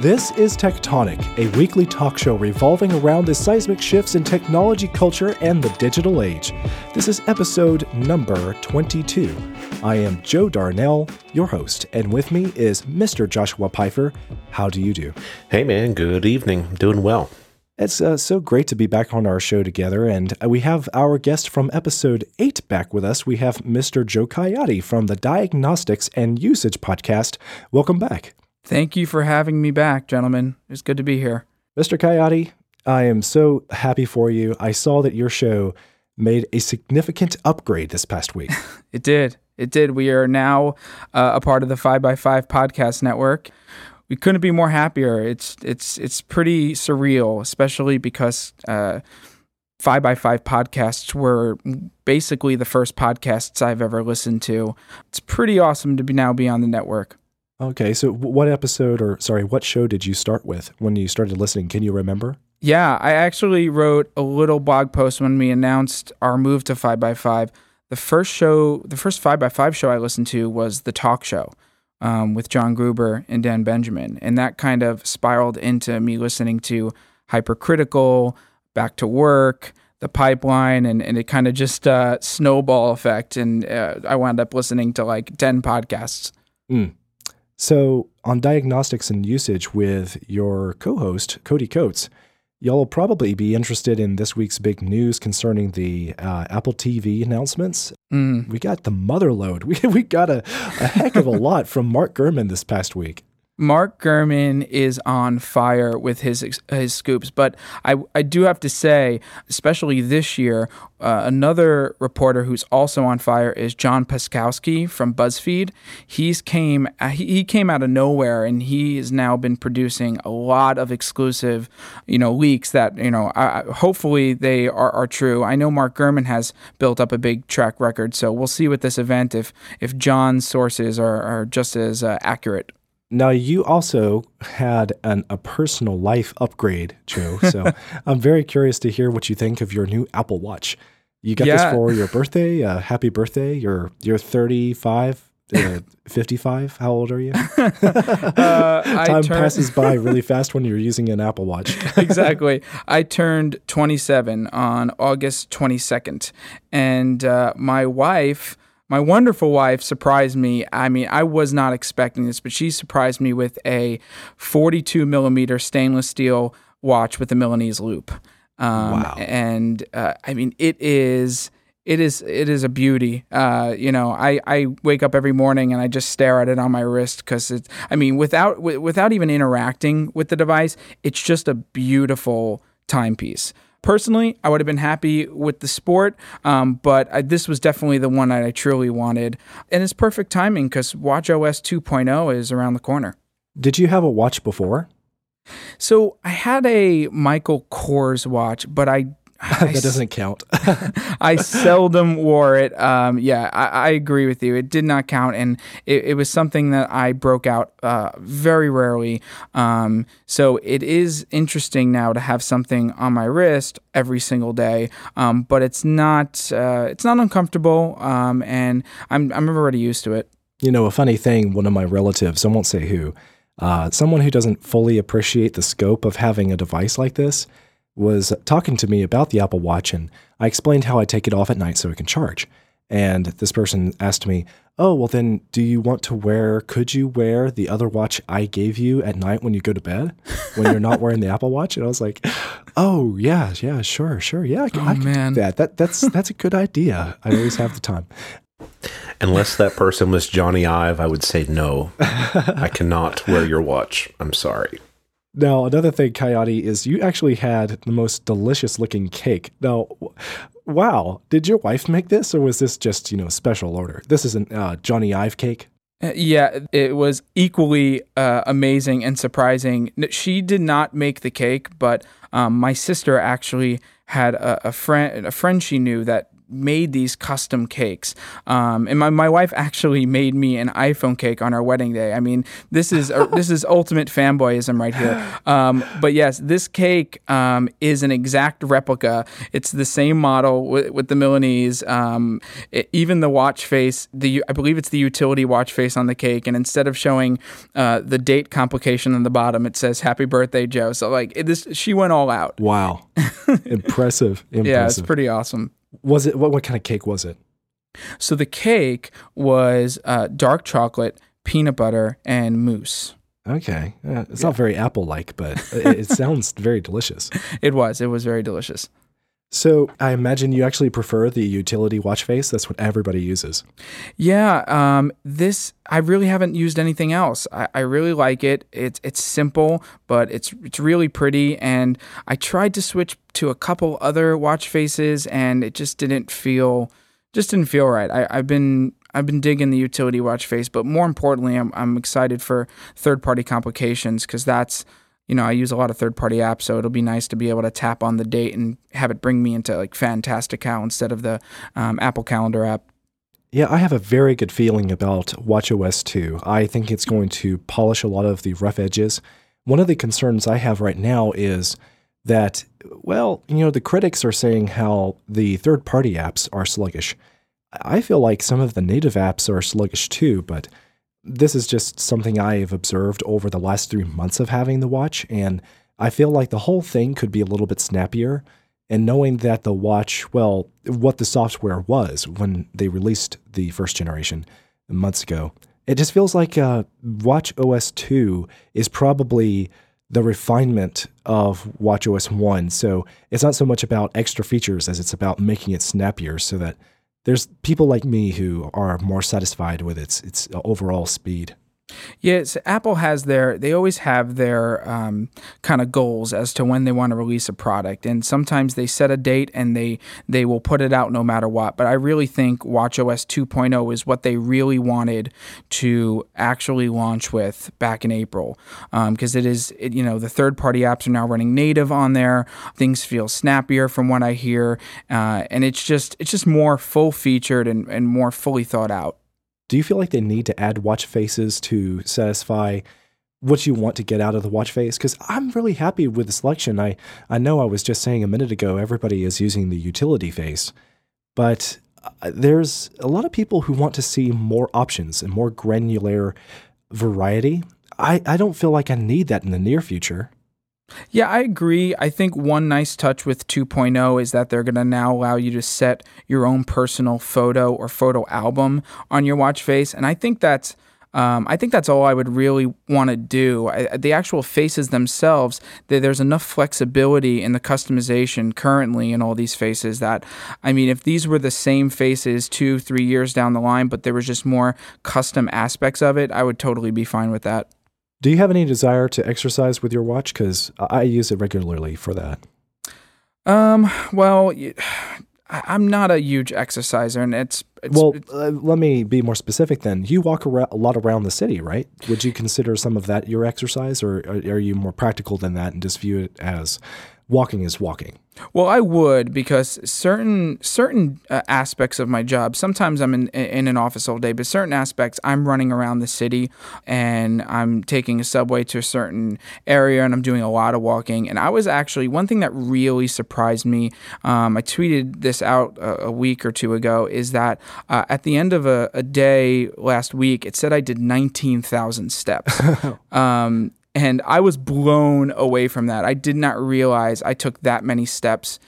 This is Tectonic, a weekly talk show revolving around the seismic shifts in technology, culture, and the digital age. This is episode number 22. I am Joe Darnell, your host, and with me is Mr. Joshua Pfeiffer. How do you do? Hey, man. Good evening. Doing well. It's uh, so great to be back on our show together, and uh, we have our guest from episode 8 back with us. We have Mr. Joe Coyote from the Diagnostics and Usage podcast. Welcome back. Thank you for having me back, gentlemen. It's good to be here. Mr. Coyote, I am so happy for you. I saw that your show made a significant upgrade this past week. it did. It did. We are now uh, a part of the 5by5 podcast network. We couldn't be more happier. It's it's it's pretty surreal, especially because uh, 5by5 podcasts were basically the first podcasts I've ever listened to. It's pretty awesome to be now be on the network. Okay, so what episode or sorry, what show did you start with when you started listening? Can you remember? Yeah, I actually wrote a little blog post when we announced our move to 5by5. The first show, the first 5by5 show I listened to was The Talk Show um, with John Gruber and Dan Benjamin. And that kind of spiraled into me listening to Hypercritical, Back to Work, The Pipeline, and, and it kind of just uh, snowball effect. And uh, I wound up listening to like 10 podcasts. Mm. So, on diagnostics and usage with your co host, Cody Coates, y'all will probably be interested in this week's big news concerning the uh, Apple TV announcements. Mm. We got the mother lode. We, we got a, a heck of a lot from Mark Gurman this past week. Mark Gurman is on fire with his his scoops, but I I do have to say, especially this year, uh, another reporter who's also on fire is John Paczkowski from BuzzFeed. He's came he came out of nowhere, and he has now been producing a lot of exclusive, you know, leaks that you know I, hopefully they are, are true. I know Mark Gurman has built up a big track record, so we'll see with this event if if John's sources are, are just as uh, accurate. Now, you also had an, a personal life upgrade, Joe. So I'm very curious to hear what you think of your new Apple Watch. You got yeah. this for your birthday. Uh, happy birthday. You're, you're 35, uh, 55. How old are you? uh, Time turn- passes by really fast when you're using an Apple Watch. exactly. I turned 27 on August 22nd. And uh, my wife my wonderful wife surprised me. I mean, I was not expecting this, but she surprised me with a 42 millimeter stainless steel watch with a Milanese loop. Um, wow! And uh, I mean, it is it is it is a beauty. Uh, you know, I, I wake up every morning and I just stare at it on my wrist because it's. I mean, without w- without even interacting with the device, it's just a beautiful timepiece. Personally, I would have been happy with the sport, um, but I, this was definitely the one that I truly wanted. And it's perfect timing because WatchOS 2.0 is around the corner. Did you have a watch before? So I had a Michael Kors watch, but I that doesn't count. I seldom wore it. Um, yeah, I, I, agree with you. It did not count, and it, it was something that I broke out uh, very rarely. Um, so it is interesting now to have something on my wrist every single day, um, but it's not uh, it's not uncomfortable, um, and I'm I'm already used to it. You know, a funny thing. One of my relatives, I won't say who, uh, someone who doesn't fully appreciate the scope of having a device like this was talking to me about the Apple Watch, and I explained how I take it off at night so it can charge. And this person asked me, Oh, well, then do you want to wear, could you wear the other watch I gave you at night when you go to bed when you're not wearing the Apple Watch? And I was like, Oh, yeah, yeah, sure, sure. Yeah, I, oh, I can man. do that. that. That's, that's a good idea. I always have the time. Unless that person was Jony Ive, I would say no. I cannot wear your watch. I'm sorry. Now, another thing, Coyote, is you actually had the most delicious looking cake. Now, wow, did your wife make this or was this just, you know, special order? This is a uh, Jony Ive cake? Uh, yeah, it was equally uh, amazing and surprising. She did not make the cake, but um, my sister actually had a, a friend, a friend she knew that made these custom cakes. Um, and my, my wife actually made me an iPhone cake on our wedding day. I mean, this is a, this is ultimate fanboyism right here. Um, but yes, this cake um, is an exact replica. It's the same model with, with the Milanese. Um, it, even the watch face, the I believe it's the utility watch face on the cake, and instead of showing uh, the date complication on the bottom, it says "Happy Birthday, Joe." So like it, this, she went all out. Wow, impressive! Impressive. Yeah, it's pretty awesome. Was it what? What kind of cake was it? So the cake was uh, dark chocolate, peanut butter, and mousse. Okay, uh, it's not very apple-like, but it, it sounds very delicious. It was. It was very delicious. So I imagine you actually prefer the utility watch face. That's what everybody uses. Yeah, um, this I really haven't used anything else. I, I really like it. It's it's simple, but it's it's really pretty. And I tried to switch to a couple other watch faces, and it just didn't feel just didn't feel right. I, I've been I've been digging the utility watch face, but more importantly, I'm I'm excited for third party complications because that's you know, I use a lot of third party apps, so it'll be nice to be able to tap on the date and have it bring me into like Fantastical instead of the um, Apple Calendar app. Yeah, I have a very good feeling about WatchOS 2. I think it's going to polish a lot of the rough edges. One of the concerns I have right now is that, well, you know, the critics are saying how the third party apps are sluggish. I feel like some of the native apps are sluggish too, but this is just something I've observed over the last three months of having the watch, and I feel like the whole thing could be a little bit snappier. And knowing that the watch, well, what the software was when they released the first generation months ago, it just feels like uh, Watch OS 2 is probably the refinement of Watch OS 1. So it's not so much about extra features as it's about making it snappier so that there's people like me who are more satisfied with its its overall speed. Yes, Apple has their, they always have their um, kind of goals as to when they want to release a product. And sometimes they set a date and they, they will put it out no matter what. But I really think WatchOS 2.0 is what they really wanted to actually launch with back in April. Because um, it is, it, you know, the third party apps are now running native on there. Things feel snappier from what I hear. Uh, and it's just, it's just more full featured and, and more fully thought out. Do you feel like they need to add watch faces to satisfy what you want to get out of the watch face? Because I'm really happy with the selection. I, I know I was just saying a minute ago everybody is using the utility face, but uh, there's a lot of people who want to see more options and more granular variety. I, I don't feel like I need that in the near future. Yeah, I agree. I think one nice touch with 2.0 is that they're going to now allow you to set your own personal photo or photo album on your watch face, and I think that's um, I think that's all I would really want to do. I, the actual faces themselves, they, there's enough flexibility in the customization currently in all these faces that, I mean, if these were the same faces two, three years down the line, but there was just more custom aspects of it, I would totally be fine with that. Do you have any desire to exercise with your watch? Because I use it regularly for that. Um. Well, I'm not a huge exerciser, and it's, it's well. it's, uh, let me be more specific. Then you walk around, a lot around the city, right? Would you consider some of that your exercise, or are you more practical than that and just view it as walking is walking? Well, I would because certain certain uh, aspects of my job. Sometimes I'm in in an office all day, but certain aspects I'm running around the city and I'm taking a subway to a certain area and I'm doing a lot of walking. And I was actually one thing that really surprised me. Um, I tweeted this out a, a, week or two ago. Is that uh, at the end of a, a, day last week, it said I did nineteen thousand steps. um, and I was blown away from that. I did not realize I took that many steps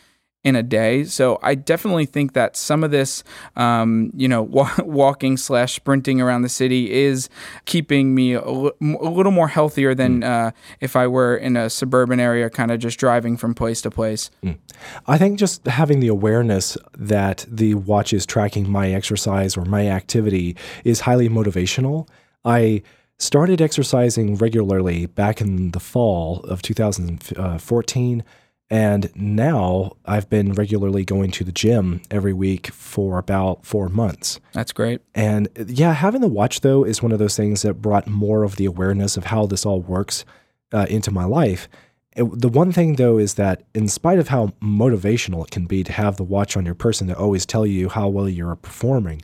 in a day. So I definitely think that some of this, um, you know, walking slash sprinting around the city is keeping me a, l- a little more healthier than mm. uh, if I were in a suburban area, kind of just driving from place to place. Mm. I think just having the awareness that the watch is tracking my exercise or my activity is highly motivational. I started exercising regularly back in the fall of 2014. And now I've been regularly going to the gym every week for about four months. That's great. And yeah, having the watch though is one of those things that brought more of the awareness of how this all works uh, into my life. It- the one thing though is that in spite of how motivational it can be to have the watch on your person to always tell you how well you're performing,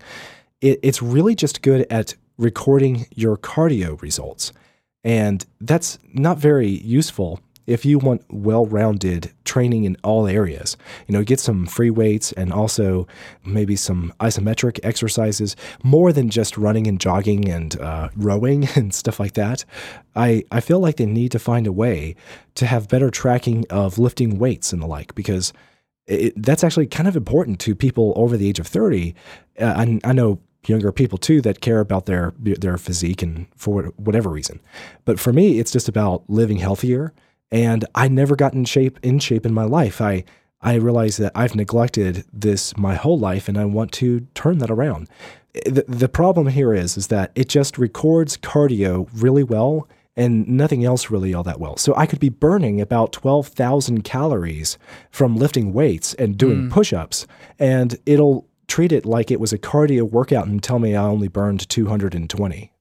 it, it's really just good at recording your cardio results. And that's not very useful if you want well-rounded training in all areas. You know, get some free weights and also maybe some isometric exercises, more than just running and jogging and uh, rowing and stuff like that. I, I feel like they need to find a way to have better tracking of lifting weights and the like because it, that's actually kind of important to people over the age of 30. Uh, I, I know younger people too that care about their their physique and for whatever reason. But for me, it's just about living healthier. And I never got in shape in shape in my life. I I realize that I've neglected this my whole life, and I want to turn that around. The, the problem here is is that it just records cardio really well and nothing else really all that well. So I could be burning about 12,000 calories from lifting weights and doing hmm. push-ups and it'll treat it like it was a cardio workout and tell me I only burned 220.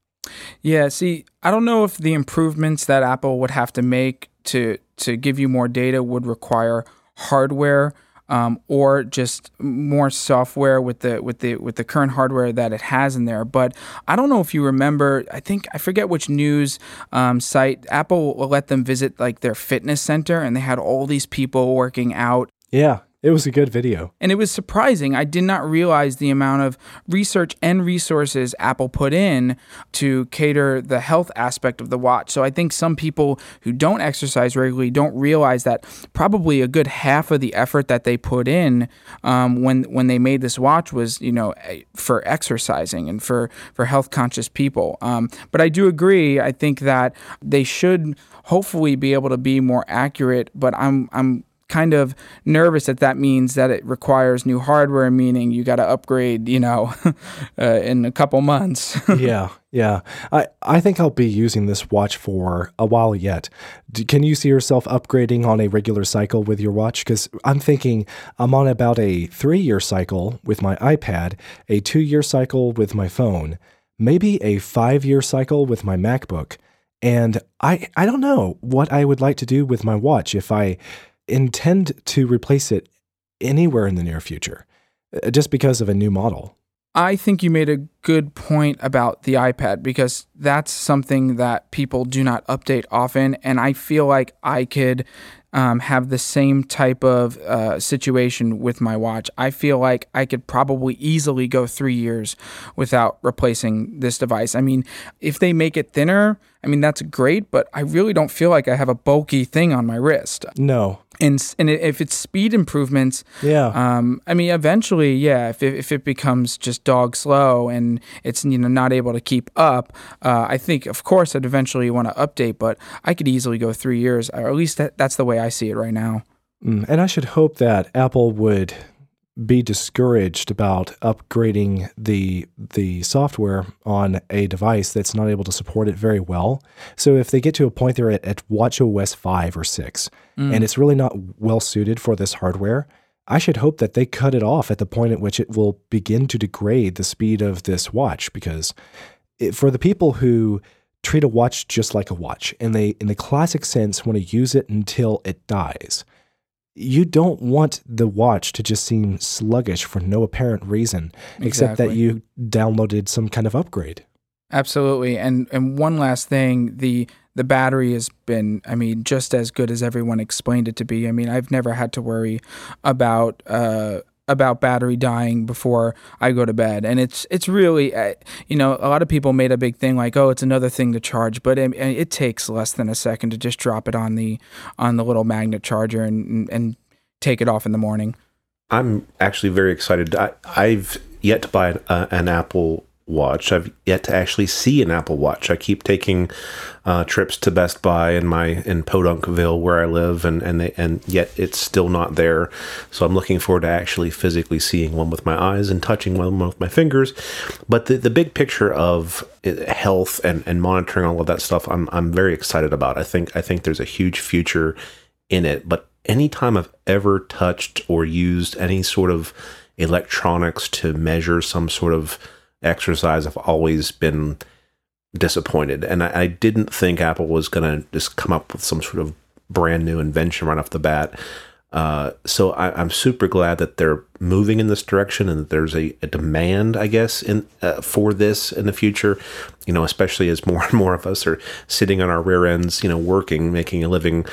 Yeah, see, I don't know if the improvements that Apple would have to make to to give you more data would require hardware um, or just more software with the with the with the current hardware that it has in there. But I don't know if you remember. I think I forget which news um, site Apple let them visit like their fitness center, and they had all these people working out Yeah, it was a good video. and it was surprising. I did not realize the amount of research and resources Apple put in to cater the health aspect of the watch. So I think some people who don't exercise regularly don't realize that probably a good half of the effort that they put in um, when when they made this watch was you know eh, for exercising and for for health conscious people. Um, but I do agree. I think that they should hopefully be able to be more accurate. But I'm I'm kind of nervous that that means that it requires new hardware, meaning you got to upgrade, you know, uh, in a couple months. yeah, yeah. I, I think I'll be using this watch for a while yet. D- can you see yourself upgrading on a regular cycle with your watch? Because I'm thinking I'm on about a three year cycle with my iPad, a two year cycle with my phone, maybe a five year cycle with my MacBook. And I, I don't know what I would like to do with my watch if I intend to replace it anywhere in the near future, uh, just because of a new model. I think you made a good point about the iPad because that's something that people do not update often. And I feel like I could um, have the same type of uh, situation with my watch. I feel like I could probably easily go three years without replacing this device. I mean, if they make it thinner, I mean, that's great, but I really don't feel like I have a bulky thing on my wrist. No. And, and if it's speed improvements, Yeah. um, I mean, eventually, yeah. If it, if it becomes just dog slow and it's you know not able to keep up, uh, I think of course I'd eventually want to update. But I could easily go three years, or at least that, that's the way I see it right now. Mm, And I should hope that Apple would be discouraged about upgrading the the software on a device that's not able to support it very well. So if they get to a point they're at, at WatchOS 5 or 6 mm. and it's really not well suited for this hardware, I should hope that they cut it off at the point at which it will begin to degrade the speed of this watch because it, for the people who treat a watch just like a watch and they in the classic sense want to use it until it dies you don't want the watch to just seem sluggish for no apparent reason except that you downloaded some kind of upgrade. Absolutely. And and one last thing, the the battery has been, I mean, just as good as everyone explained it to be. I mean, I've never had to worry about uh, about battery dying before I go to bed, and it's it's really, uh, you know, a lot of people made a big thing like, oh, it's another thing to charge, but it, it takes less than a second to just drop it on the on the little magnet charger and and, take it off in the morning. I'm actually very excited. I, I've yet to buy an, uh, an Apple Watch. I've yet to actually see an Apple Watch. I keep taking uh, trips to Best Buy in my in Podunkville where I live, and and they, and yet it's still not there. So I'm looking forward to actually physically seeing one with my eyes and touching one with my fingers. But the the big picture of uh, health and and monitoring all of that stuff, I'm I'm very excited about. I think I think there's a huge future in it. But anytime I've ever touched or used any sort of electronics to measure some sort of exercise, I've always been disappointed. And I, I didn't think Apple was going to just come up with some sort of brand new invention right off the bat. Uh, so I, am super glad that they're moving in this direction and that there's a, a demand, I guess, in uh, for this in the future. You know, especially as more and more of us are sitting on our rear ends, you know, working, making a living,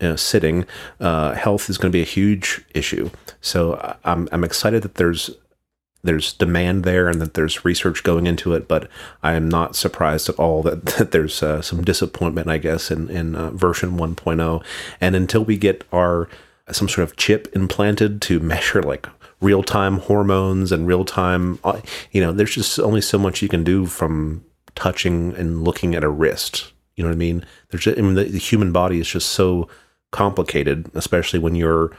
you know, sitting. Uh, health is going to be a huge issue. So I'm I'm excited that there's there's demand there and that there's research going into it, but I am not surprised at all that, that there's uh, some disappointment, I guess, in, in uh, version 1.0. And until we get our some sort of chip implanted to measure like real time hormones and real time, uh, you know, there's just only so much you can do from touching and looking at a wrist. You know what I mean? There's just, I mean, the, the human body is just so complicated, especially when you're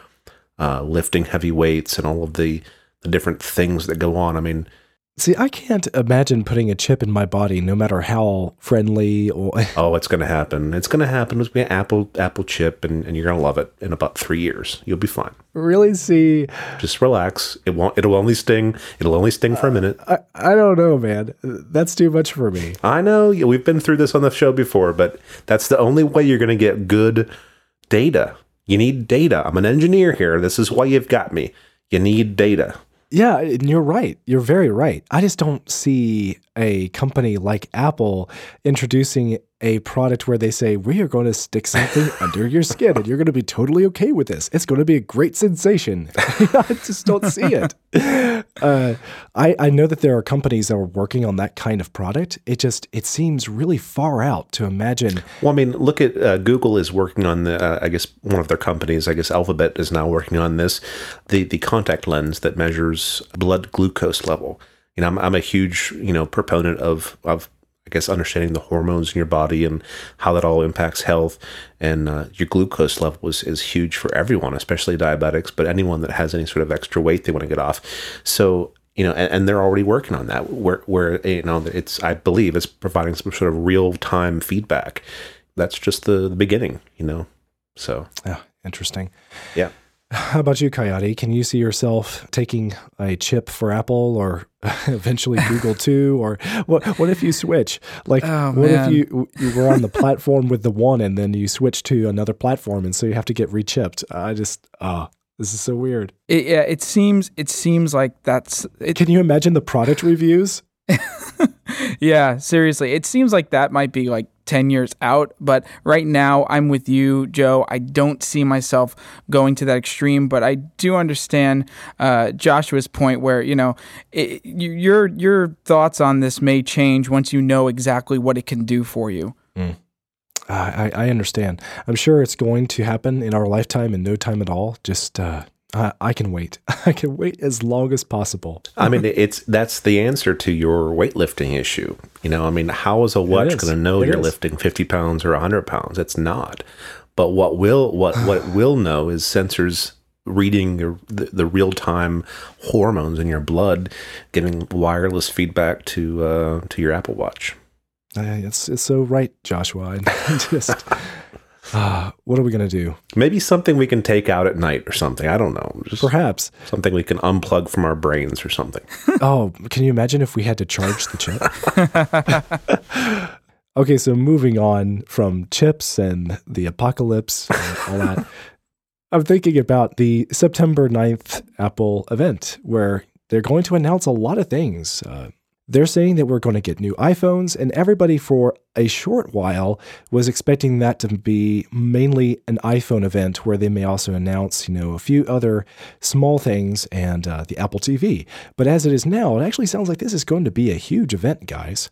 uh, lifting heavy weights and all of the the different things that go on. I mean, See, I can't imagine putting a chip in my body, no matter how friendly or. oh, it's going to happen. It's going to happen. It's going to be an Apple Apple chip, and, and you're going to love it in about three years. You'll be fine. Really? See, just relax. It won't. It'll only sting. It'll only sting for a minute. I, I don't know, man. That's too much for me. I know. We've been through this on the show before, but that's the only way you're going to get good data. You need data. I'm an engineer here. This is why you've got me. You need data. Yeah, and you're right. You're very right. I just don't see a company like Apple introducing a product where they say, we are going to stick something under your skin and you're going to be totally okay with this. It's going to be a great sensation. I just don't see it. Uh, I, I know that there are companies that are working on that kind of product. It just, it seems really far out to imagine. Well, I mean, look at uh, Google is working on the, uh, I guess one of their companies, I guess Alphabet is now working on this, the, the contact lens that measures blood glucose level you know, I'm, I'm a huge, you know, proponent of, of guess understanding the hormones in your body and how that all impacts health. And uh, your glucose level is, is huge for everyone, especially diabetics, but anyone that has any sort of extra weight they want to get off. So, you know, and, and they're already working on that where, where, you know, it's, I believe it's providing some sort of real time feedback. That's just the, the beginning, you know? So, yeah, interesting. Yeah. How about you, Coyote? Can you see yourself taking a chip for Apple or eventually Google too? Or what what if you switch? Like oh, what man. if you you were on the platform with the one and then you switch to another platform and so you have to get rechipped? I just ah. Uh, this is so weird. It, yeah, it seems it seems like that's. It, Can you imagine the product reviews? yeah, seriously. It seems like that might be like 10 years out. But right now, I'm with you, Joe. I don't see myself going to that extreme, but I do understand uh, Joshua's point where, you know, it, your, your thoughts on this may change once you know exactly what it can do for you. Mm. I, I understand. I'm sure it's going to happen in our lifetime in no time at all. Just uh, I, I can wait. I can wait as long as possible. I mean, it's that's the answer to your weightlifting issue. You know, I mean, how is a watch going to know it you're is. lifting 50 pounds or 100 pounds? It's not. But what will what what it will know is sensors reading the, the real time hormones in your blood, giving wireless feedback to uh, to your Apple Watch. Uh, it's it's so right, Joshua. I just uh, what are we going to do? Maybe something we can take out at night or something. I don't know. Just Perhaps. Something we can unplug from our brains or something. oh, can you imagine if we had to charge the chip? okay, so moving on from chips and the apocalypse and all that, I'm thinking about the September 9th Apple event where they're going to announce a lot of things. Uh, they're saying that we're going to get new iPhones, and everybody for a short while was expecting that to be mainly an iPhone event where they may also announce, you know, a few other small things and uh, the Apple TV. But as it is now, it actually sounds like this is going to be a huge event, guys.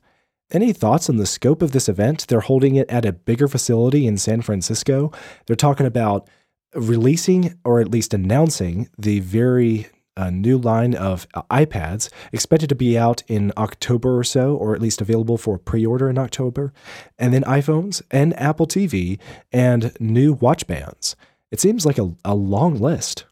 Any thoughts on the scope of this event? They're holding it at a bigger facility in San Francisco. They're talking about releasing or at least announcing the very a new line of iPads expected to be out in October or so, or at least available for pre order in October, and then iPhones and Apple TV and new watch bands. It seems like a, a long list.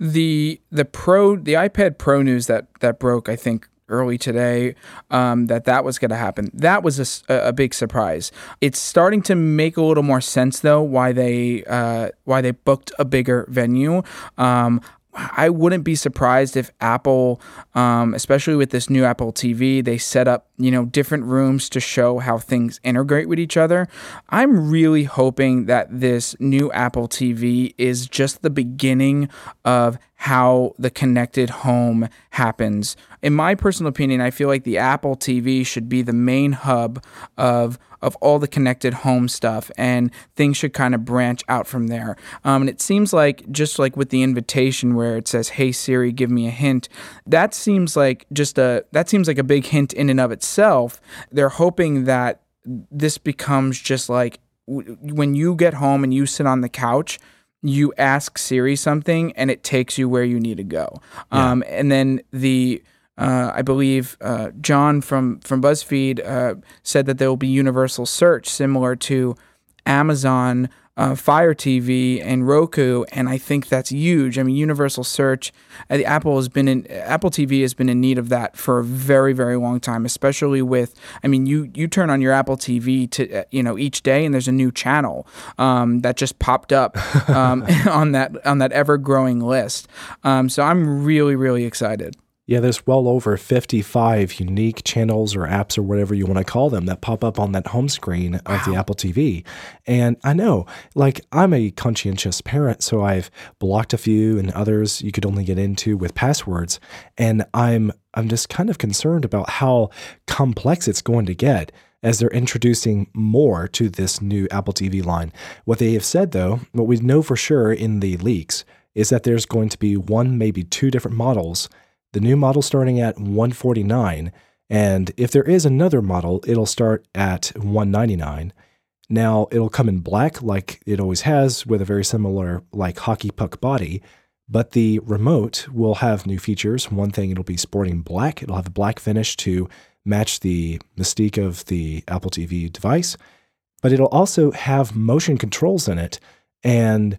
The the pro the iPad Pro news that that broke I think early today um, that that was going to happen. That was a, a, big surprise. It's starting to make a little more sense though why they uh, why they booked a bigger venue. Um, I wouldn't be surprised if Apple, um, especially with this new Apple TV, they set up you know different rooms to show how things integrate with each other. I'm really hoping that this new Apple TV is just the beginning of how the connected home happens. In my personal opinion, I feel like the Apple TV should be the main hub of of all the connected home stuff, and things should kind of branch out from there. Um, and it seems like just like with the invitation where it says, "Hey Siri, give me a hint," that seems like just a that seems like a big hint in and of itself. They're hoping that this becomes just like w- when you get home and you sit on the couch you ask Siri something and it takes you where you need to go. Yeah. Um, and then the uh, I believe uh, John from from BuzzFeed uh, said that there will be universal search similar to Amazon uh, Fire TV and Roku, and I think that's huge. I mean, universal search. Uh, Apple has been in Apple TV has been in need of that for a very very long time, especially with. I mean, you you turn on your Apple TV to uh, you know each day, and there's a new channel um, that just popped up um, on that on that ever growing list. Um, so I'm really really excited. Yeah, there's well over 55 unique channels or apps or whatever you want to call them that pop up on that home screen of the Apple TV. And I know, like, I'm a conscientious parent, so I've blocked a few and others you could only get into with passwords. And I'm I'm just kind of concerned about how complex it's going to get as they're introducing more to this new Apple TV line. What they have said though, what we know for sure in the leaks is that there's going to be one, maybe two different models the new model starting at 149 and if there is another model it'll start at 199 now it'll come in black like it always has with a very similar like hockey puck body but the remote will have new features. One thing it'll be sporting black. It'll have a black finish to match the mystique of the apple tv device but it'll also have motion controls in it and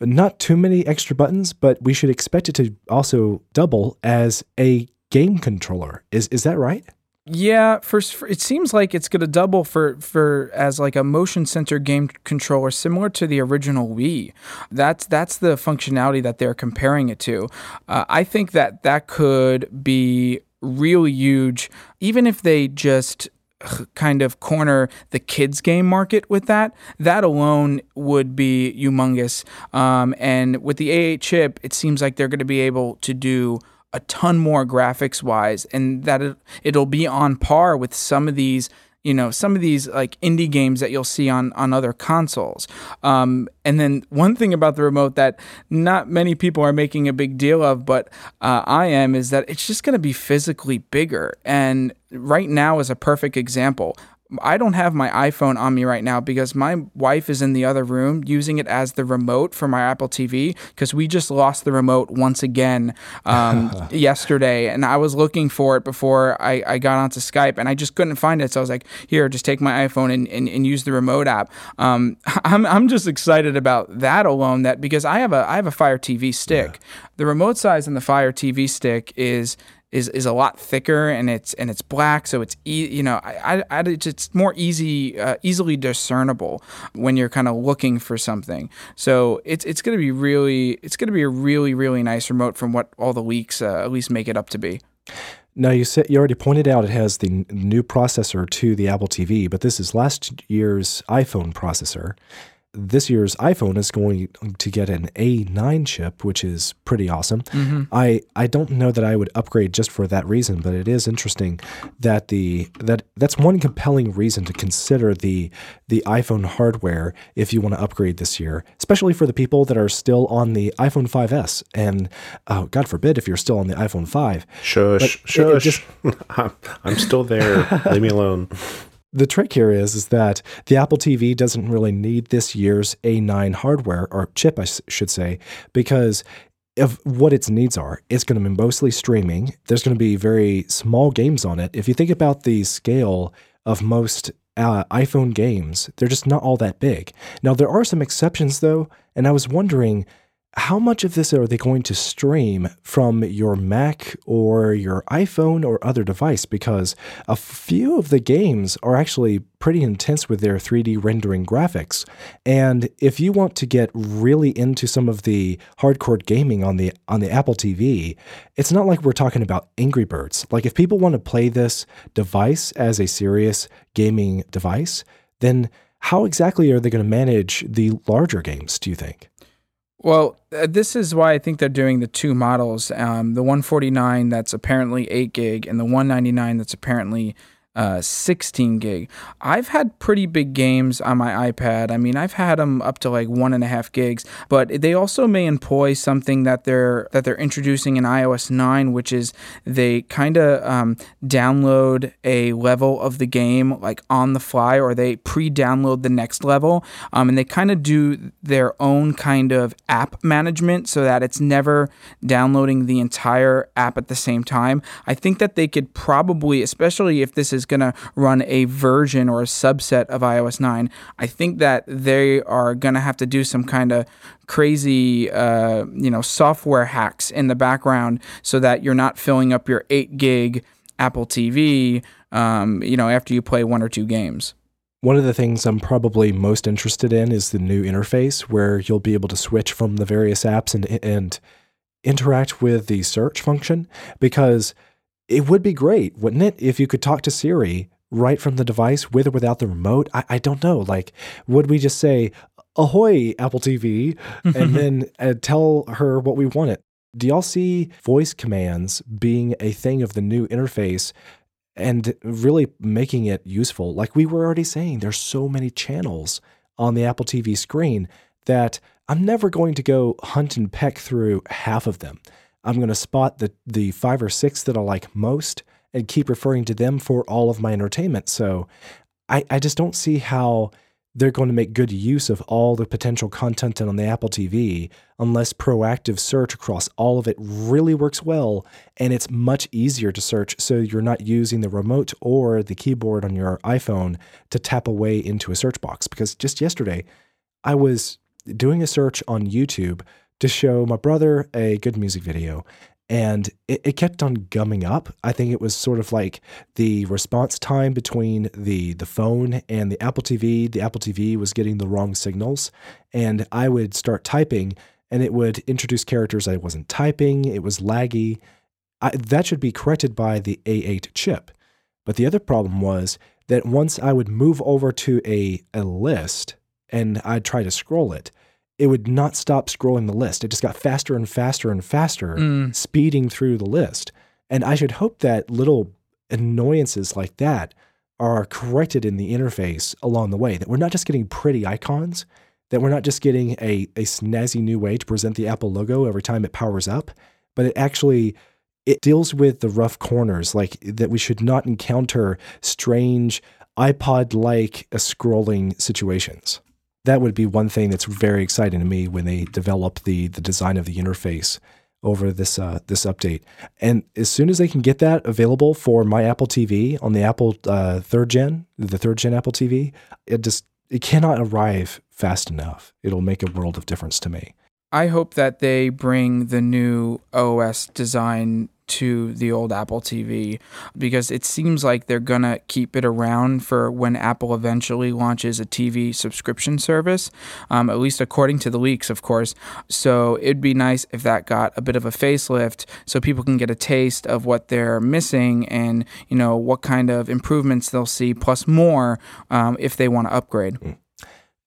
not too many extra buttons, but we should expect it to also double as a game controller. Is is that right? Yeah, for, for, it seems like it's going to double for for as like a motion sensor game controller similar to the original Wii. That's that's the functionality that they're comparing it to. Uh, I think that that could be really huge, even if they just kind of corner the kids game market with that. That alone would be humongous. Um, and with the a8 chip it seems like they're going to be able to do a ton more graphics wise and that it, it'll be on par with some of these you know some of these like indie games that you'll see on on other consoles. Um, and then one thing about the remote that not many people are making a big deal of but uh, i am is that it's just going to be physically bigger. And right now is a perfect example I don't have my iPhone on me right now because my wife is in the other room using it as the remote for my Apple TV because we just lost the remote once again um, yesterday. And I was looking for it before I, I got onto Skype and I just couldn't find it. So I was like, here, just take my iPhone and, and, and use the remote app. Um, I'm, I'm just excited about that alone that because I have a I have a Fire TV stick. Yeah. The remote size in the Fire TV stick is is is a lot thicker and it's and it's black, so it's e- you know I, I, it's more easy uh, easily discernible when you're kind of looking for something. So it's it's going to be really it's going to be a really really nice remote from what all the leaks uh, at least make it up to be. Now you said you already pointed out it has the new processor to the Apple TV, but this is last year's iPhone processor this year's iPhone is going to get an A9 chip, which is pretty awesome. Mm-hmm. I, I don't know that I would upgrade just for that reason, but it is interesting that the that that's one compelling reason to consider the the iPhone hardware if you want to upgrade this year, especially for the people that are still on the iPhone 5S and oh, God forbid if you're still on the iPhone 5. Shush, but shush. It, it just, I'm still there. Leave me alone the trick here is, is that the Apple TV doesn't really need this year's A9 hardware or chip, I should say, because of what its needs are. It's going to be mostly streaming. There's going to be very small games on it. If you think about the scale of most uh, iPhone games, they're just not all that big. Now, there are some exceptions though, and I was wondering how much of this are they going to stream from your Mac or your iPhone or other device? Because a few of the games are actually pretty intense with their 3D rendering graphics. And if you want to get really into some of the hardcore gaming on the on the Apple TV, it's not like we're talking about Angry Birds. Like if people want to play this device as a serious gaming device, then how exactly are they going to manage the larger games, do you think? Well, uh, this is why I think they're doing the two models um, the 149 that's apparently 8 gig, and the 199 that's apparently uh, 16 gig. I've had pretty big games on my iPad. I mean, I've had them up to like one and a half gigs. But they also may employ something that they're that they're introducing in iOS 9, which is they kind of um, download a level of the game like on the fly, or they pre-download the next level, um, and they kind of do their own kind of app management so that it's never downloading the entire app at the same time. I think that they could probably, especially if this is going to run a version or a subset of iOS 9, I think that they are going to have to do some kind of crazy, uh, you know, software hacks in the background so that you're not filling up your 8 gig Apple TV, um, you know, after you play one or two games. One of the things I'm probably most interested in is the new interface where you'll be able to switch from the various apps and and interact with the search function because it would be great, wouldn't it, if you could talk to Siri right from the device with or without the remote? I, I don't know. Like, would we just say, Ahoy, Apple TV, and then uh, tell her what we wanted? Do y'all see voice commands being a thing of the new interface and really making it useful? Like we were already saying, there's so many channels on the Apple TV screen that I'm never going to go hunt and peck through half of them. I'm going to spot the the five or six that I like most and keep referring to them for all of my entertainment. So I, I just don't see how they're going to make good use of all the potential content on the Apple TV unless proactive search across all of it really works well and it's much easier to search so you're not using the remote or the keyboard on your iPhone to tap away into a search box because just yesterday I was doing a search on YouTube to show my brother a good music video. And it, it kept on gumming up. I think it was sort of like the response time between the the phone and the Apple TV. The Apple TV was getting the wrong signals, and I would start typing, and it would introduce characters I wasn't typing. It was laggy. I, that should be corrected by the A8 chip. But the other problem was that once I would move over to a, a list and I'd try to scroll it, it would not stop scrolling the list. It just got faster and faster and faster, mm. speeding through the list. And I should hope that little annoyances like that are corrected in the interface along the way, that we're not just getting pretty icons, that we're not just getting a, a snazzy new way to present the Apple logo every time it powers up, but it actually it deals with the rough corners, like that we should not encounter strange iPod-like scrolling situations that would be one thing that's very exciting to me when they develop the the design of the interface over this uh, this update. And as soon as they can get that available for my Apple TV on the Apple uh, third gen, the third gen Apple TV, it just it cannot arrive fast enough. It'll make a world of difference to me. I hope that they bring the new OS design to the old Apple TV because it seems like they're going to keep it around for when Apple eventually launches a TV subscription service, um, at least according to the leaks, of course. So it'd be nice if that got a bit of a facelift so people can get a taste of what they're missing and, you know, what kind of improvements they'll see, plus more um, if they want to upgrade. Mm.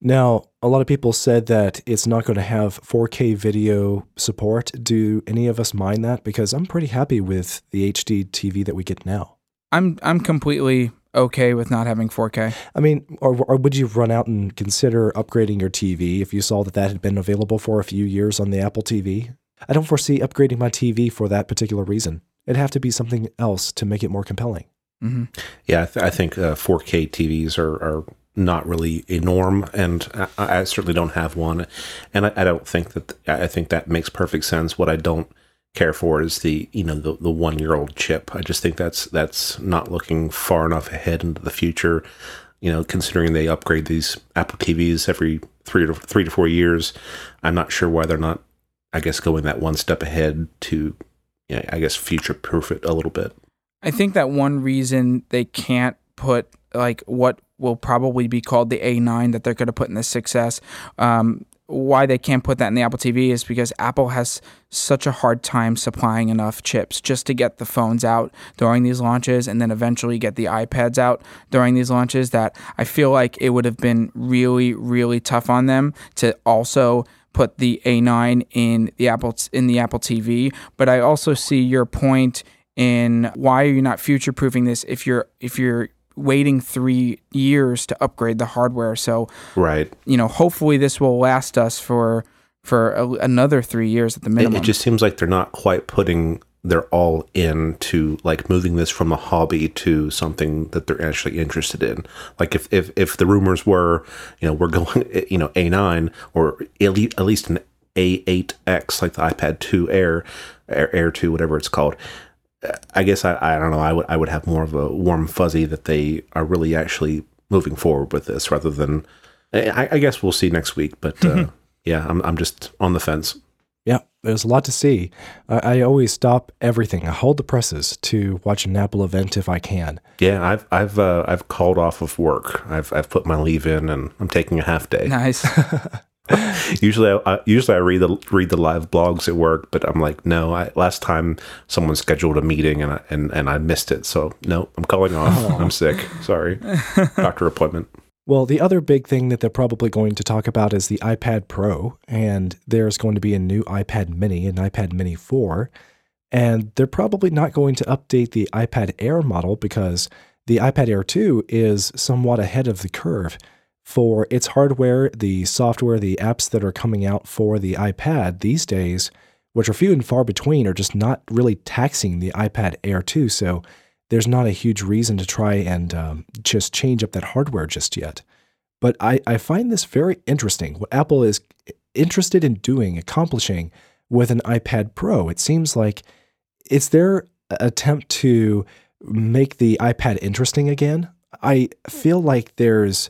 Now, a lot of people said that it's not going to have 4K video support. Do any of us mind that? Because I'm pretty happy with the HD TV that we get now. I'm I'm completely okay with not having 4K. I mean, or, or would you run out and consider upgrading your TV if you saw that that had been available for a few years on the Apple TV? I don't foresee upgrading my TV for that particular reason. It'd have to be something else to make it more compelling. Mm-hmm. Yeah, I, th- I think uh, 4K TVs are, are not really a norm, and I, I certainly don't have one. And I, I, don't think that I think that makes perfect sense. What I don't care for is the you know the, the one year old chip. I just think that's that's not looking far enough ahead into the future. You know, considering they upgrade these Apple TVs every three to three to four years, I'm not sure why they're not I guess going that one step ahead to, you know, I guess future proof it a little bit. I think that one reason they can't put like what will probably be called the A9 that they're going to put in the 6S. Um, why they can't put that in the Apple TV is because Apple has such a hard time supplying enough chips just to get the phones out during these launches and then eventually get the iPads out during these launches that I feel like it would have been really really tough on them to also put the A9 in the Apple in the Apple TV but I also see your point in why are you not future proofing this if you're if you're waiting three years to upgrade the hardware. So, right, you know, hopefully this will last us for for a, another three years at the minimum. It, it just seems like they're not quite putting they're all into like moving this from a hobby to something that they're actually interested in. Like if if if the rumors were, you know, we're going, you know, A9 or at least an A8X like the iPad 2 Air, Air, Air 2, whatever it's called I guess I, I don't know. I would I would have more of a warm fuzzy that they are really actually moving forward with this rather than. I, I guess we'll see next week, but uh, yeah, I'm I'm just on the fence. Yeah, there's a lot to see. I, I, always stop everything. I hold the presses to watch an Apple event if I can. Yeah, I've I've uh, I've called off of work. I've I've put my leave in, and I'm taking a half day. Nice. usually, I, usually I read the read the live blogs at work, but I'm like, no. I, last time someone scheduled a meeting and I, and and I missed it, so no, I'm calling off. Oh. I'm sick. Sorry, doctor appointment. Well, the other big thing that they're probably going to talk about is the iPad Pro, and there's going to be a new iPad Mini, an iPad Mini 4, and they're probably not going to update the iPad Air model because the iPad Air 2 is somewhat ahead of the curve for its hardware, the software, the apps that are coming out for the iPad these days, which are few and far between, are just not really taxing the iPad Air 2. So there's not a huge reason to try and um, just change up that hardware just yet. But I, I find this very interesting. What Apple is interested in doing, accomplishing with an iPad Pro, it seems like it's their attempt to make the iPad interesting again. I feel like there's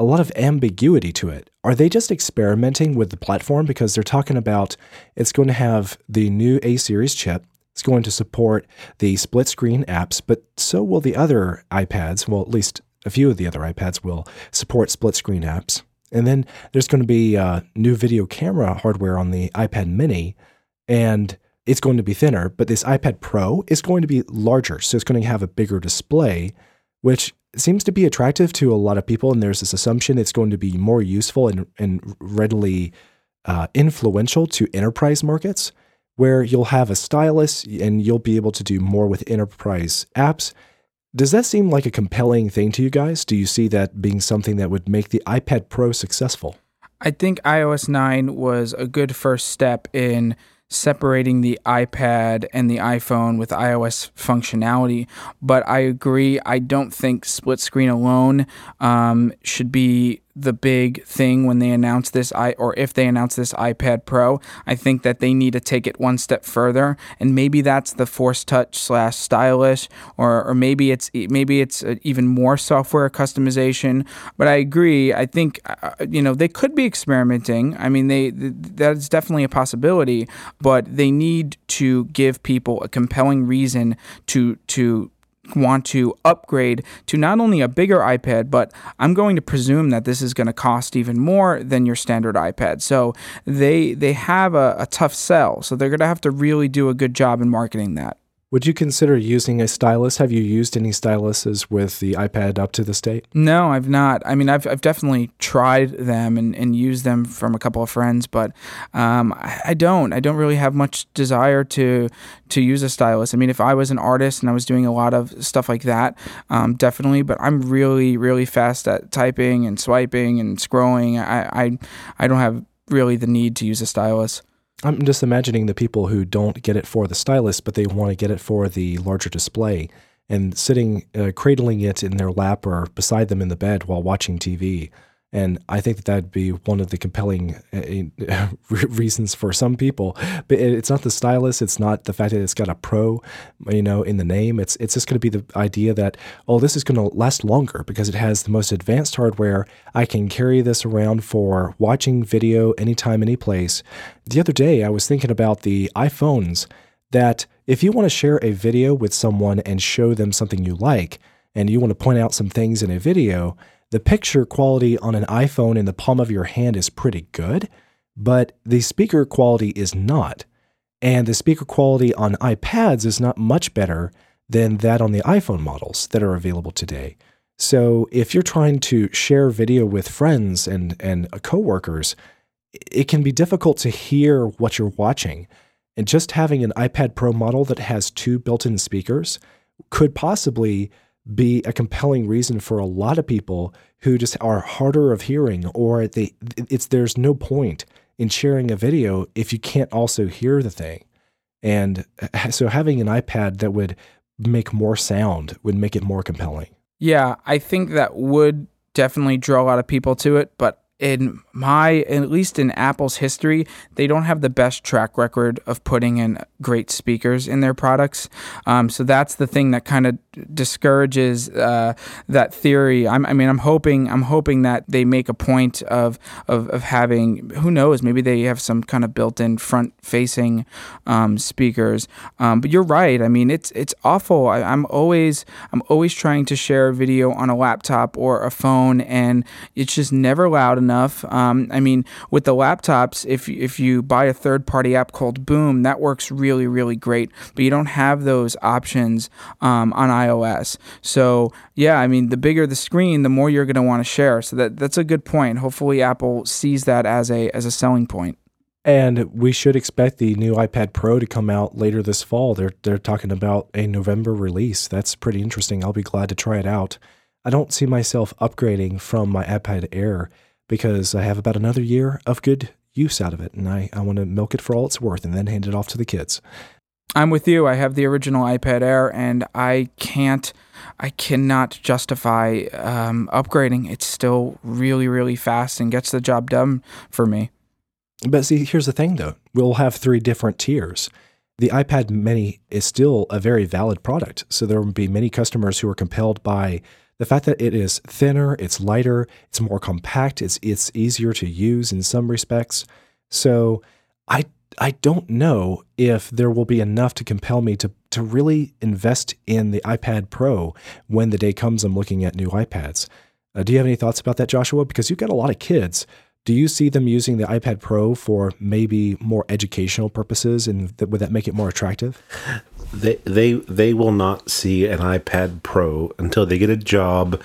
a lot of ambiguity to it. Are they just experimenting with the platform because they're talking about it's going to have the new A series chip, it's going to support the split screen apps, but so will the other iPads. Well, at least a few of the other iPads will support split screen apps. And then there's going to be uh, new video camera hardware on the iPad mini, and it's going to be thinner, but this iPad Pro is going to be larger. So it's going to have a bigger display, which seems to be attractive to a lot of people, and there's this assumption it's going to be more useful and, and readily uh, influential to enterprise markets, where you'll have a stylus and you'll be able to do more with enterprise apps. Does that seem like a compelling thing to you guys? Do you see that being something that would make the iPad Pro successful? I think iOS 9 was a good first step in separating the iPad and the iPhone with iOS functionality. But I agree, I don't think split screen alone um, should be the big thing when they announce this i or if they announce this iPad Pro. I think that they need to take it one step further, and maybe that's the Force Touch slash stylus, or or maybe it's maybe it's even more software customization. But I agree. I think uh, uh, you know they could be experimenting. I mean, they that's definitely a possibility, but they need to give people a compelling reason to to want to upgrade to not only a bigger iPad, but I'm going to presume that this is going to cost even more than your standard iPad. So they they have a, a tough sell. So they're going to have to really do a good job in marketing that. Would you consider using a stylus? Have you used any styluses with the iPad up to this date? No, I've not. I mean, I've, I've definitely tried them and, and used them from a couple of friends, but um, I, I don't. I don't really have much desire to to use a stylus. I mean, if I was an artist and I was doing a lot of stuff like that, um, definitely. But I'm really, really fast at typing and swiping and scrolling. I, I, I don't have really the need to use a stylus. I'm just imagining the people who don't get it for the stylus, but they want to get it for the larger display and sitting, uh, cradling it in their lap or beside them in the bed while watching TV. And I think that that'd be one of the compelling uh, reasons for some people. But it's not the stylus. It's not the fact that it's got a pro, you know, in the name. It's it's just going to be the idea that oh, this is going to last longer because it has the most advanced hardware. I can carry this around for watching video anytime, any place. The other day, I was thinking about the iPhones. That if you want to share a video with someone and show them something you like, and you want to point out some things in a video the picture quality on an iPhone in the palm of your hand is pretty good, but the speaker quality is not. And the speaker quality on iPads is not much better than that on the iPhone models that are available today. So if you're trying to share video with friends and, and coworkers, it can be difficult to hear what you're watching. And just having an iPad Pro model that has two built in speakers could possibly be a compelling reason for a lot of people who just are harder of hearing or they it's there's no point in sharing a video if you can't also hear the thing. And uh, so having an iPad that would make more sound would make it more compelling. Yeah, I think that would definitely draw a lot of people to it, but in my at least in Apple's history, they don't have the best track record of putting in great speakers in their products. Um, so that's the thing that kind of discourages uh, that theory. I'm, i mean, I'm hoping I'm hoping that they make a point of, of of having who knows maybe they have some kind of built-in front-facing um, speakers. Um, but you're right. I mean, it's it's awful. I, I'm always I'm always trying to share a video on a laptop or a phone, and it's just never loud enough. Um, I mean, with the laptops, if if you buy a third-party app called Boom, that works really really great. But you don't have those options um, on iOS. So yeah, I mean, the bigger the screen, the more you're going to want to share. So that that's a good point. Hopefully, Apple sees that as a as a selling point. And we should expect the new iPad Pro to come out later this fall. They're they're talking about a November release. That's pretty interesting. I'll be glad to try it out. I don't see myself upgrading from my iPad Air because I have about another year of good use out of it, and I, I want to milk it for all it's worth and then hand it off to the kids. I'm with you. I have the original iPad Air, and I can't, I cannot justify um, upgrading. It's still really, really fast and gets the job done for me. But see, here's the thing though we'll have three different tiers. The iPad Mini is still a very valid product. So there will be many customers who are compelled by the fact that it is thinner, it's lighter, it's more compact, it's, it's easier to use in some respects. So I I don't know if there will be enough to compel me to to really invest in the iPad Pro when the day comes I'm looking at new iPads. Uh, do you have any thoughts about that, Joshua? Because you've got a lot of kids. Do you see them using the iPad Pro for maybe more educational purposes, and th- would that make it more attractive? They they they will not see an iPad Pro until they get a job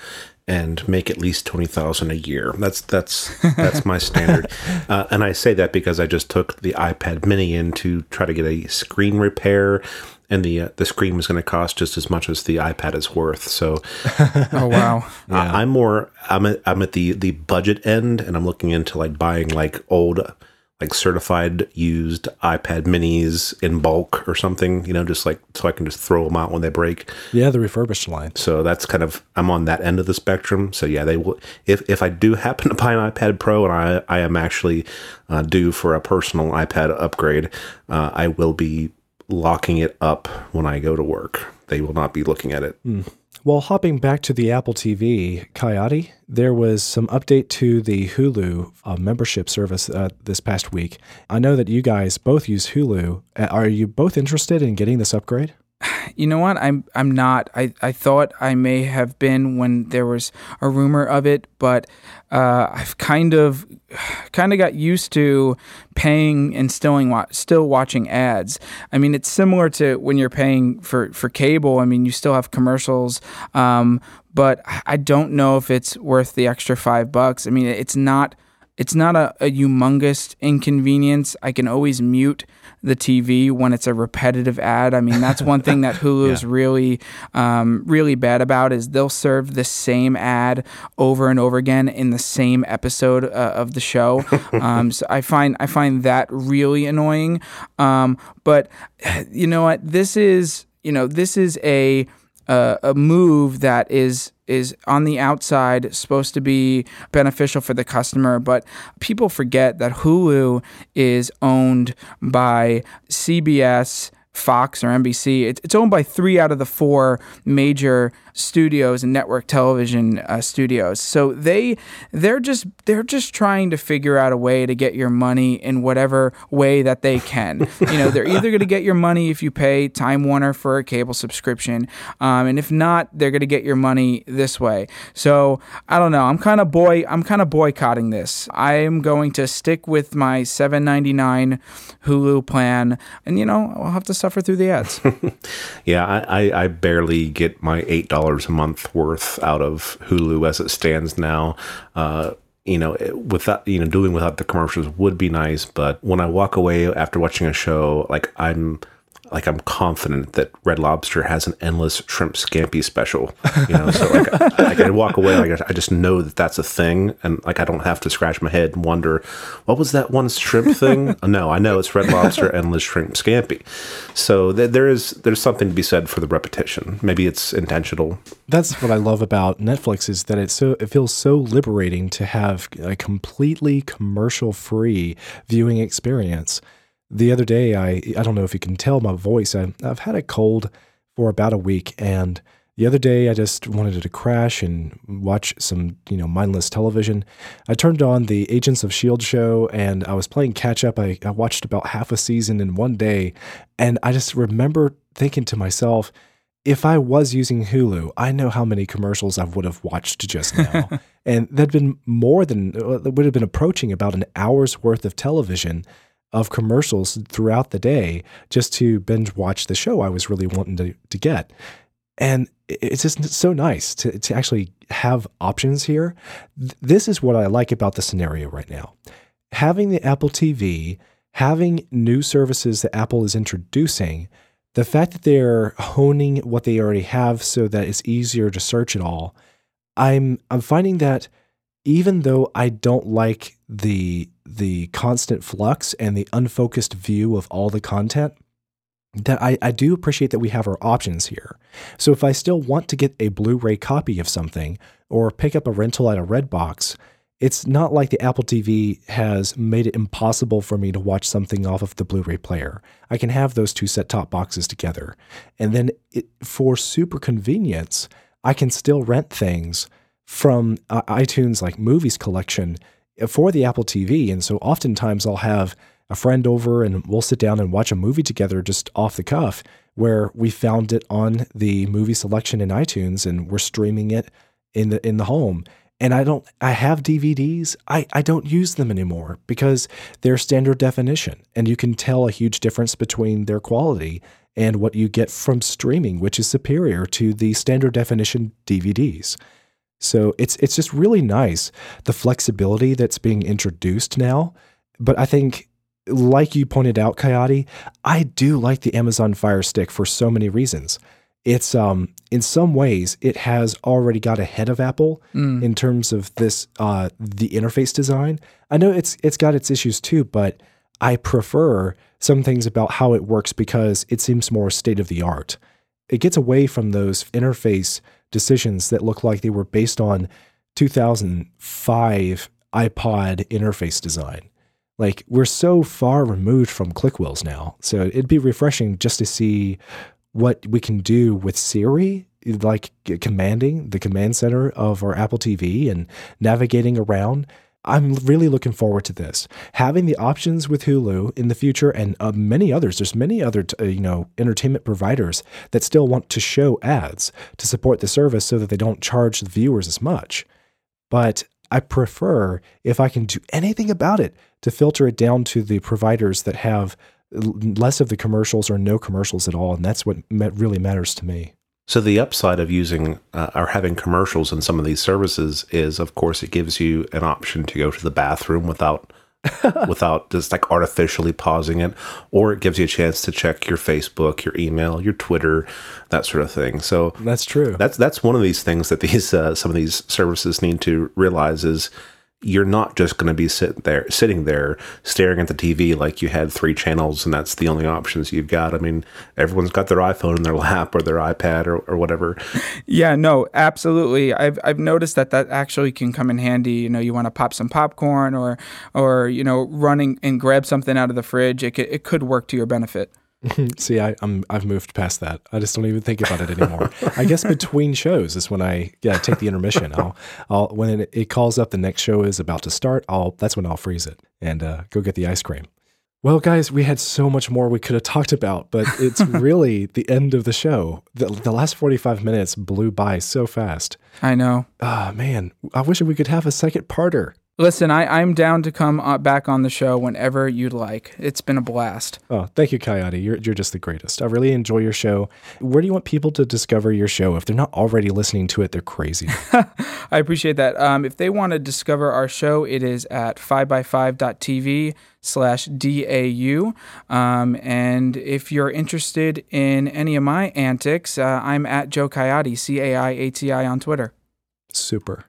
and make at least twenty thousand a year. That's that's that's my standard, uh, and I say that because I just took the iPad Mini in to try to get a screen repair, and the uh, the screen was going to cost just as much as the iPad is worth. So, oh wow, yeah. I, I'm more I'm at, I'm at the the budget end, and I'm looking into like buying like old like certified used iPad minis in bulk or something, you know, just like so I can just throw them out when they break. Yeah, the refurbished line. So that's kind of I'm on that end of the spectrum. So yeah, they will if if I do happen to buy an iPad Pro and I I am actually uh, due for a personal iPad upgrade, uh, I will be locking it up when I go to work. They will not be looking at it. Mm. Well, hopping back to the Apple TV, Caiati, there was some update to the Hulu uh, membership service uh, this past week. I know that you guys both use Hulu. Are you both interested in getting this upgrade? You know what? I'm I'm not. I, I thought I may have been when there was a rumor of it, but uh, I've kind of kind of got used to paying and still still watching ads. I mean, it's similar to when you're paying for for cable. I mean, you still have commercials, um, but I don't know if it's worth the extra five bucks. I mean, it's not it's not a, a humongous inconvenience. I can always mute the TV when it's a repetitive ad. I mean, that's one thing that Hulu is yeah. really, um, really bad about is they'll serve the same ad over and over again in the same episode uh, of the show. Um, so I find I find that really annoying. Um, but you know what? This is you know this is a uh, a move that is is on the outside supposed to be beneficial for the customer, but people forget that Hulu is owned by CBS, Fox or NBC. It's owned by three out of the four major studios and network television uh, studios. So they they're just they're just trying to figure out a way to get your money in whatever way that they can. you know, they're either going to get your money if you pay Time Warner for a cable subscription, um, and if not, they're going to get your money this way. So I don't know. I'm kind of boy. I'm kind of boycotting this. I am going to stick with my 7.99 Hulu plan, and you know I'll have to suffer through the ads. yeah, I, I, I barely get my eight dollars a month worth out of Hulu as it stands now. Uh, you know, without you know doing without the commercials would be nice, but when I walk away after watching a show, like I'm like I'm confident that Red Lobster has an endless shrimp scampi special. You know, so like, I, like I walk away, like I just know that that's a thing, and like I don't have to scratch my head and wonder what was that one shrimp thing. no, I know it's Red Lobster endless shrimp scampi. So th- there is there's something to be said for the repetition. Maybe it's intentional. That's what I love about Netflix is that it's so it feels so liberating to have a completely commercial free viewing experience the other day, I I don't know if you can tell my voice. I, I've had a cold for about a week, and the other day I just wanted to crash and watch some you know mindless television. I turned on the Agents of Shield show, and I was playing catch up. I, I watched about half a season in one day, and I just remember thinking to myself. If I was using Hulu, I know how many commercials I would have watched just now. and that'd been more than, it would have been approaching about an hour's worth of television of commercials throughout the day just to binge watch the show I was really wanting to, to get. And it's just so nice to, to actually have options here. This is what I like about the scenario right now. Having the Apple TV, having new services that Apple is introducing, the fact that they're honing what they already have so that it's easier to search it all, I'm I'm finding that even though I don't like the the constant flux and the unfocused view of all the content, that I, I do appreciate that we have our options here. So if I still want to get a Blu-ray copy of something or pick up a rental at a Redbox, it's not like the Apple TV has made it impossible for me to watch something off of the Blu-ray player. I can have those two set-top boxes together. And then it, for super convenience, I can still rent things from uh, iTunes like movies collection for the Apple TV. And so oftentimes I'll have a friend over and we'll sit down and watch a movie together just off the cuff where we found it on the movie selection in iTunes and we're streaming it in the in the home. And I don't I have DVDs. I, I don't use them anymore because they're standard definition and you can tell a huge difference between their quality and what you get from streaming, which is superior to the standard definition DVDs. So it's it's just really nice the flexibility that's being introduced now. But I think like you pointed out, Caiati, I do like the Amazon Fire Stick for so many reasons. It's um in some ways it has already got ahead of Apple mm. in terms of this uh the interface design. I know it's it's got its issues too, but I prefer some things about how it works because it seems more state of the art. It gets away from those interface decisions that look like they were based on 2005 iPod interface design. Like we're so far removed from ClickWheels now. So it'd be refreshing just to see what we can do with Siri, like commanding the command center of our Apple TV and navigating around. I'm really looking forward to this. Having the options with Hulu in the future and uh, many others. There's many other uh, you know entertainment providers that still want to show ads to support the service so that they don't charge the viewers as much. But I prefer if I can do anything about it to filter it down to the providers that have less of the commercials or no commercials at all, and that's what really matters to me. So the upside of using uh, or having commercials in some of these services is, of course, it gives you an option to go to the bathroom without without just like artificially pausing it, or it gives you a chance to check your Facebook, your email, your Twitter, that sort of thing. So that's true. That's that's one of these things that these uh, some of these services need to realize is you're not just going to be sitting there, sitting there staring at the TV like you had three channels and that's the only options you've got. I mean, everyone's got their iPhone in their lap or their iPad or, or whatever. Yeah, no, absolutely. I've I've noticed that that actually can come in handy. You know, you want to pop some popcorn or or you know, running and grab something out of the fridge. It could, it could work to your benefit. See, I, I'm I've moved past that. I just don't even think about it anymore. I guess between shows is when I yeah take the intermission. I'll I'll when it, it calls up the next show is about to start. I'll that's when I'll freeze it and uh, go get the ice cream. Well, guys, we had so much more we could have talked about, but it's really the end of the show. The, the last 45 minutes blew by so fast. I know. Ah, man, I wish we could have a second parter. Listen, I, I'm down to come uh, back on the show whenever you'd like. It's been a blast. Oh, thank you, Caiati. You're, you're just the greatest. I really enjoy your show. Where do you want people to discover your show? If they're not already listening to it, they're crazy. I appreciate that. Um, if they want to discover our show, it is at 5by5.tv slash DAU. Um, and if you're interested in any of my antics, uh, I'm at Joe Caiati, C A I A T I on Twitter. Super.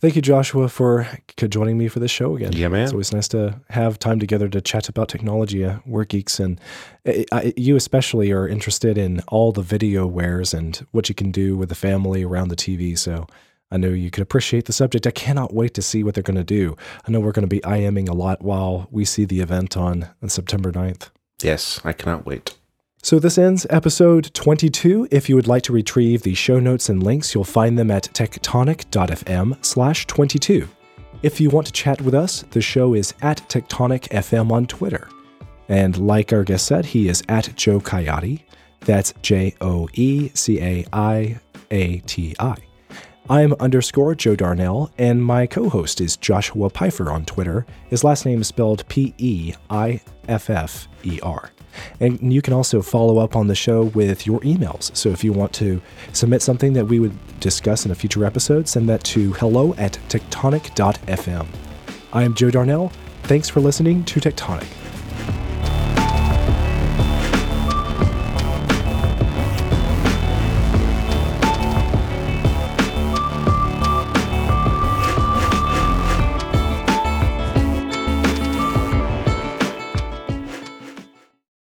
Thank you, Joshua, for joining me for this show again. Yeah, man. It's always nice to have time together to chat about technology. Uh, we're geeks, and I, I, you especially are interested in all the video wares and what you can do with the family around the TV. So I know you could appreciate the subject. I cannot wait to see what they're going to do. I know we're going to be IMing a lot while we see the event on, on September 9th. Yes, I cannot wait. So this ends episode 22. If you would like to retrieve the show notes and links, you'll find them at tectonic.fm slash 22. If you want to chat with us, the show is at TectonicFM on Twitter. And like our guest said, he is at Joe Caiati. That's J O E C A I A T I. I'm underscore Joe Darnell, and my co host is Joshua Peiffer on Twitter. His last name is spelled P E I F F E R. And you can also follow up on the show with your emails. So if you want to submit something that we would discuss in a future episode, send that to hello at tectonic.fm. I am Joe Darnell. Thanks for listening to Tectonic.